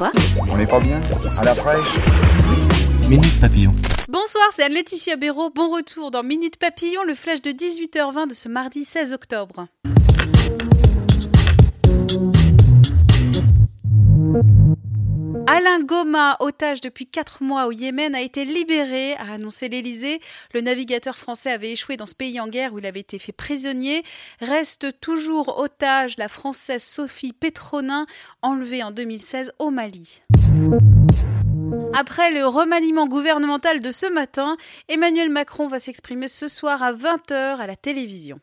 Quoi On n'est pas bien À la fraîche Minute Papillon. Bonsoir, c'est Anne-Laetitia Béraud. Bon retour dans Minute Papillon, le flash de 18h20 de ce mardi 16 octobre. Goma, otage depuis 4 mois au Yémen, a été libéré, a annoncé l'Elysée. Le navigateur français avait échoué dans ce pays en guerre où il avait été fait prisonnier. Reste toujours otage la française Sophie Pétronin, enlevée en 2016 au Mali. Après le remaniement gouvernemental de ce matin, Emmanuel Macron va s'exprimer ce soir à 20h à la télévision.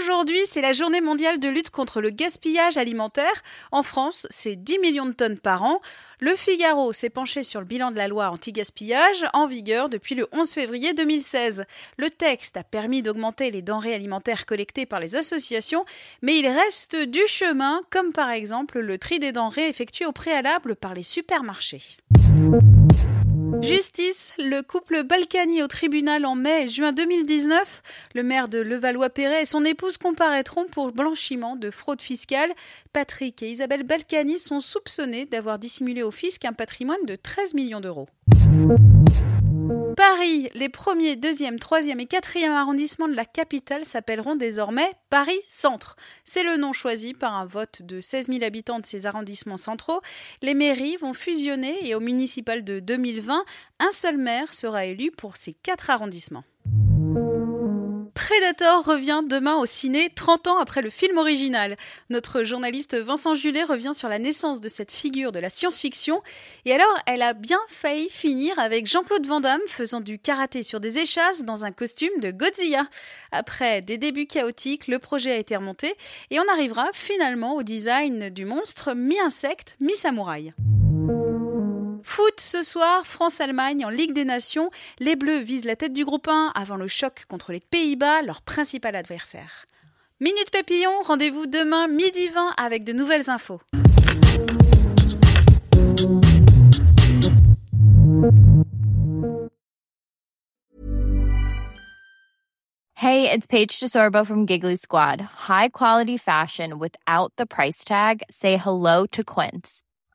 Aujourd'hui, c'est la journée mondiale de lutte contre le gaspillage alimentaire. En France, c'est 10 millions de tonnes par an. Le Figaro s'est penché sur le bilan de la loi anti-gaspillage en vigueur depuis le 11 février 2016. Le texte a permis d'augmenter les denrées alimentaires collectées par les associations, mais il reste du chemin, comme par exemple le tri des denrées effectué au préalable par les supermarchés. Justice, le couple Balkany au tribunal en mai et juin 2019. Le maire de Levallois-Perret et son épouse comparaîtront pour blanchiment de fraude fiscale. Patrick et Isabelle Balkany sont soupçonnés d'avoir dissimulé au fisc un patrimoine de 13 millions d'euros. Paris, les premiers, deuxième, troisième et quatrième arrondissements de la capitale s'appelleront désormais Paris Centre. C'est le nom choisi par un vote de 16 000 habitants de ces arrondissements centraux. Les mairies vont fusionner et au municipal de 2020, un seul maire sera élu pour ces quatre arrondissements. Predator revient demain au ciné 30 ans après le film original. Notre journaliste Vincent Julet revient sur la naissance de cette figure de la science-fiction. Et alors, elle a bien failli finir avec Jean-Claude Van Damme faisant du karaté sur des échasses dans un costume de Godzilla. Après des débuts chaotiques, le projet a été remonté et on arrivera finalement au design du monstre mi-insecte, mi-samouraï. Foot ce soir, France-Allemagne en Ligue des Nations. Les Bleus visent la tête du groupe 1 avant le choc contre les Pays-Bas, leur principal adversaire. Minute Papillon, rendez-vous demain midi 20 avec de nouvelles infos. Hey, it's Paige DeSorbo from Giggly Squad. High quality fashion without the price tag. Say hello to Quince.